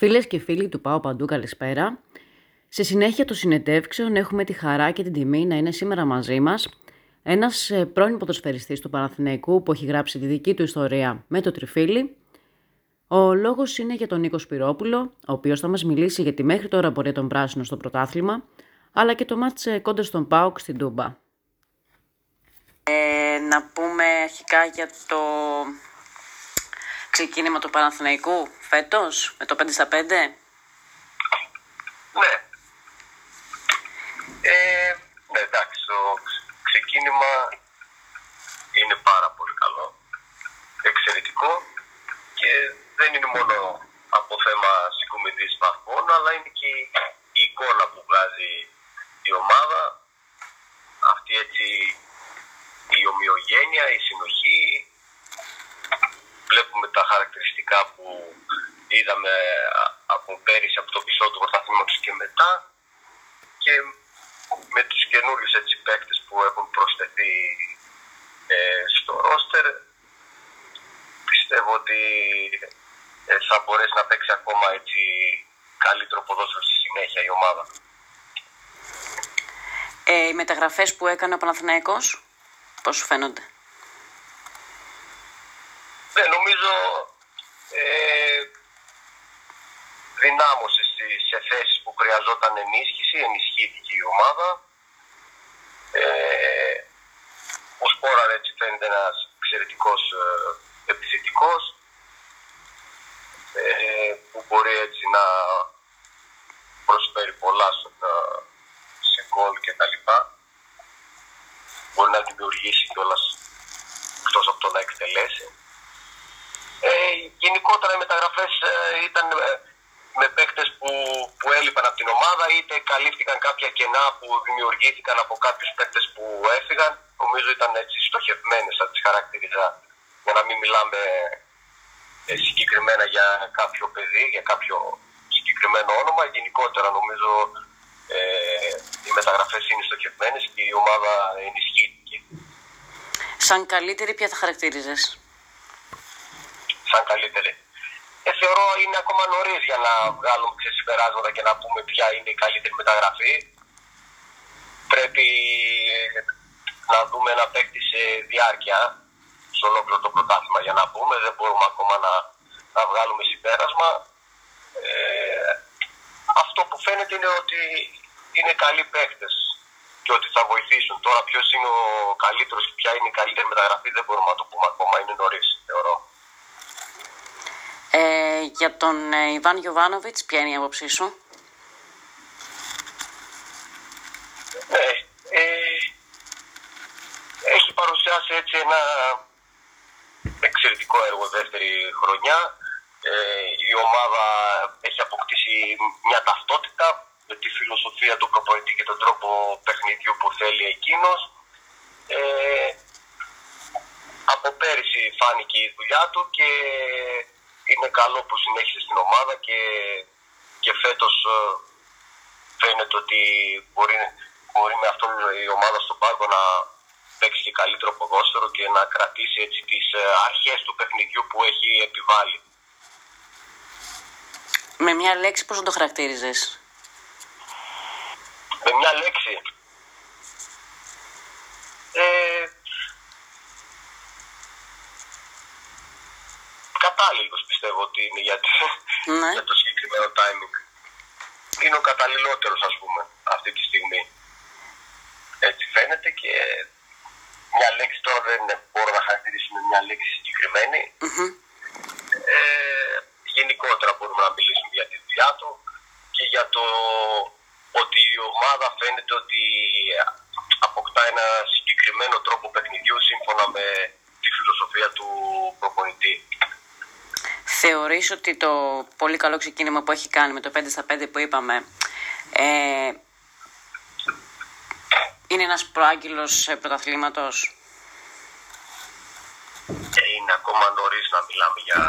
Φίλες και φίλοι του Πάω Παντού, καλησπέρα. Σε συνέχεια των συνεντεύξεων έχουμε τη χαρά και την τιμή να είναι σήμερα μαζί μας ένας ε, πρώην ποδοσφαιριστής του Παναθηναϊκού που έχει γράψει τη δική του ιστορία με το τριφύλι. Ο λόγος είναι για τον Νίκος Σπυρόπουλο, ο οποίος θα μας μιλήσει για τη μέχρι τώρα πορεία των πράσινων στο πρωτάθλημα, αλλά και το μάτς ε, κόντρα στον ΠΑΟΚ στην Τούμπα. Ε, να πούμε αρχικά για το ξεκίνημα του Παναθηναϊκού φέτος με το 5 στα 5. Ναι. Ε, ναι, εντάξει, το ξεκίνημα είναι πάρα πολύ καλό, εξαιρετικό και δεν είναι μόνο από θέμα συγκομιδής βαθμών, αλλά είναι και η εικόνα που βγάζει η ομάδα, αυτή έτσι η ομοιογένεια, η συνοχή, βλέπουμε τα χαρακτηριστικά που είδαμε από πέρυσι από το πισό του πρωταθλήματος και μετά και με τους καινούριους έτσι παίκτες που έχουν προσθεθεί ε, στο ρόστερ πιστεύω ότι ε, θα μπορέσει να παίξει ακόμα έτσι καλύτερο ποδόσφαιρο στη συνέχεια η ομάδα. Ε, οι μεταγραφές που έκανε ο Παναθηναϊκός, πώς σου φαίνονται; Ναι, νομίζω ε, δυνάμωσε σε θέσεις που χρειαζόταν ενίσχυση, ενισχύθηκε η ομάδα. Ε, ο Σπόραρ έτσι φαίνεται ένας εξαιρετικός ε, επιθετικός ε, που μπορεί έτσι να προσφέρει πολλά σε γκολ και τα λοιπά. Μπορεί να δημιουργήσει κιόλας εκτός από το να εκτελέσει. Ε, γενικότερα οι μεταγραφές ε, ήταν ε, με παίκτες που, που έλειπαν από την ομάδα είτε καλύφθηκαν κάποια κενά που δημιουργήθηκαν από κάποιους παίκτες που έφυγαν. Νομίζω ήταν έτσι στοχευμένες, θα τις χαρακτηρίζα για να μην μιλάμε ε, συγκεκριμένα για κάποιο παιδί, για κάποιο συγκεκριμένο όνομα. Γενικότερα νομίζω ε, οι μεταγραφές είναι στοχευμένες και η ομάδα ενισχύθηκε. Σαν καλύτερη ποια θα χαρακτήριζες; σαν καλύτερη. Ε, θεωρώ είναι ακόμα νωρίς για να βγάλουμε ξεσυμπεράσματα και να πούμε ποια είναι η καλύτερη μεταγραφή. Πρέπει να δούμε ένα παίκτη σε διάρκεια σε ολόκληρο το πρωτάθλημα για να πούμε. Δεν μπορούμε ακόμα να, να βγάλουμε συμπέρασμα. Ε, αυτό που φαίνεται είναι ότι είναι καλοί παίκτες και ότι θα βοηθήσουν. Τώρα ποιος είναι ο καλύτερος και ποια είναι η καλύτερη μεταγραφή δεν μπορούμε να το πούμε ακόμα. Είναι νωρίς, θεωρώ. Ε, για τον ε, Ιβάν Γιωβάνοβιτς, ποια είναι η άποψή σου; Ναι, ε, έχει παρουσιάσει έτσι ένα εξαιρετικό έργο δεύτερη χρονιά. Ε, η ομάδα έχει αποκτήσει μια ταυτότητα με τη φιλοσοφία του προπονητή και τον τρόπο παιχνιδιού που θέλει εκείνος. Ε, από πέρυσι φάνηκε η δουλειά του και είναι καλό που συνέχισε στην ομάδα και, και φέτος ε, φαίνεται ότι μπορεί, μπορεί με αυτόν η ομάδα στον πάγκο να παίξει και καλύτερο ποδόσφαιρο και να κρατήσει έτσι τις ε, αρχές του παιχνιδιού που έχει επιβάλει. Με μια λέξη πώς θα το χαρακτήριζες; Με μια λέξη. Ε, κατάλληλος πιστεύω ότι είναι για, ναι. για το συγκεκριμένο timing. Είναι ο καταλληλότερος, ας πούμε, αυτή τη στιγμή. Έτσι φαίνεται και μια λέξη τώρα δεν μπορώ να χαρακτηρίσω με μια λέξη Ε, γενικότερα μπορούμε να μιλήσουμε για τη δουλειά του και για το ότι η ομάδα φαίνεται ότι αποκτά ένα συγκεκριμένο τρόπο παιχνιδιού σύμφωνα με τη φιλοσοφία του προπονητή. Θεωρείς ότι το πολύ καλό ξεκίνημα που έχει κάνει με το 5 στα 5 που είπαμε ε, είναι ένας προάγγελος πρωταθλήματος; Ε, είναι ακόμα νωρίς να μιλάμε για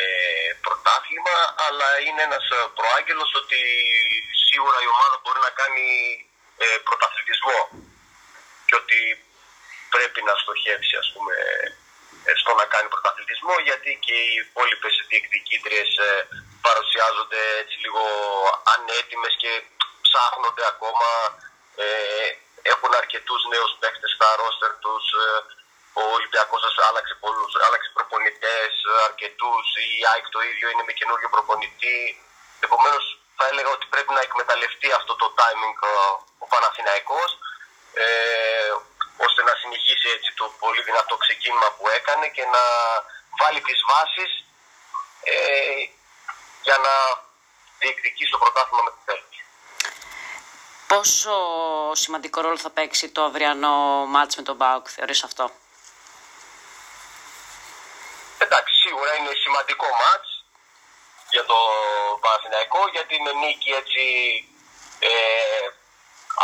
ε, πρωτάθλημα, αλλά είναι ένας προάγγελος ότι σίγουρα η ομάδα μπορεί να κάνει ε, πρωταθλητισμό και ότι πρέπει να στοχεύσει ας πούμε στο να κάνει πρωταθλητισμό γιατί και οι υπόλοιπες διεκδικήτριες ε, παρουσιάζονται έτσι λίγο ανέτοιμες και ψάχνονται ακόμα. Ε, έχουν αρκετούς νέους παίχτες στα ρόστερ τους. Ε, ο Ολυμπιακός σας άλλαξε πολλούς, άλλαξε προπονητές, αρκετούς. Η ΑΕΚ το ίδιο είναι με καινούριο προπονητή. Επομένως θα έλεγα ότι πρέπει να εκμεταλλευτεί αυτό το timing ο Παναθηναϊκός ε, ώστε να συνεχίσει έτσι το πολύ δυνατό ξεκίνημα που έκανε και να βάλει τις βάσεις ε, για να διεκδικήσει το πρωτάθλημα με τη θέλει. Πόσο σημαντικό ρόλο θα παίξει το αυριανό μάτς με τον Μπάουκ, θεωρείς αυτό; Εντάξει, σίγουρα είναι σημαντικό μάτς για το Παναθηναϊκό γιατί με νίκη έτσι ε,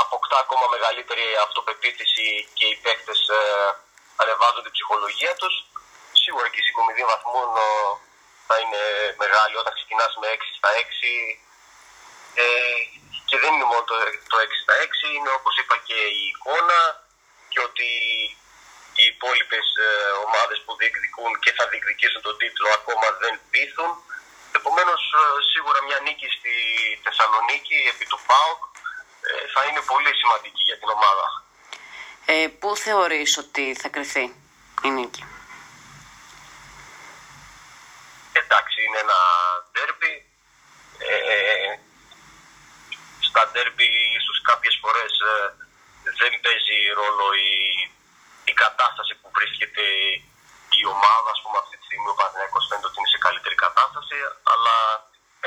αποκτά ακόμα μεγαλύτερη αυτοπεποίθηση και οι παίκτες ε, ανεβάζουν την ψυχολογία τους. Σίγουρα και η συγκομιδή βαθμών ε, θα είναι μεγάλη όταν ξεκινάς με 6 στα 6 ε, και δεν είναι μόνο το, το 6 στα 6, είναι όπως είπα και η εικόνα και ότι οι υπόλοιπες ε, ομάδες που διεκδικούν και θα διεκδικήσουν τον τίτλο ακόμα δεν πείθουν. Επομένως, ε, σίγουρα μια νίκη στη Θεσσαλονίκη επί του ΠΑΟΚ ε, θα είναι πολύ σημαντική για την ομάδα. Ε, πού θεωρείς ότι θα κρυθεί η νίκη; Εντάξει, είναι ένα ντέρμπι. Ε, στα ντέρμπι ίσως κάποιες φορές δεν παίζει ρόλο η, η κατάσταση που βρίσκεται η ομάδα, ας πούμε αυτή τη στιγμή ο Παναθηναϊκός φαίνεται ότι είναι σε καλύτερη κατάσταση, αλλά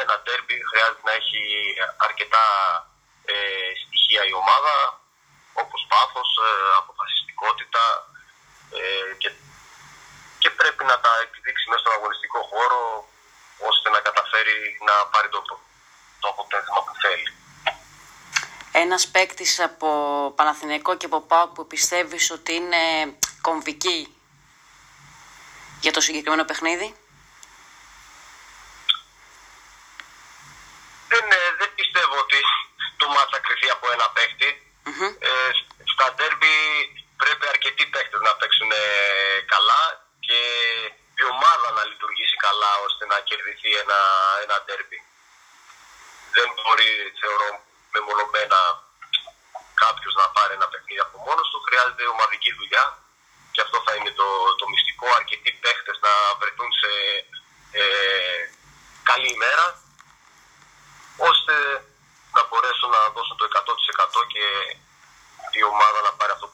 ένα ντέρμπι χρειάζεται να έχει αρκετά ε, στοιχεία η ομάδα, όπως πάθος, ε, αποφασιστικότητα ε, και, και πρέπει να τα επιδείξει μέσα στον αγωνιστικό χώρο ώστε να καταφέρει να πάρει το, το αποτέλεσμα που θέλει. Ένας παίκτης από Παναθηναϊκό και από ΠΑΟΚ που πιστεύεις ότι είναι κομβική για το συγκεκριμένο παιχνίδι; Δεν, ε, δεν πιστεύω ότι το μάτς θα κρυφεί από ένα παίκτη. Mm-hmm. Ε, στα ντέρμπι πρέπει αρκετοί παίκτες να παίξουν ε, καλά και η ομάδα να λειτουργήσει καλά ώστε να κερδιθεί ένα, ένα ντέρμπι. Δεν μπορεί, θεωρώ, μεμονωμένα κάποιος να πάρει ένα παιχνίδι από μόνος του. Χρειάζεται ομαδική δουλειά και αυτό θα είναι το, το μυστικό. Αρκετοί παίχτες να βρεθούν σε ε, καλή ημέρα ώστε να μπορέσουν να δώσουν το 100% και η ομάδα να πάρει αυτό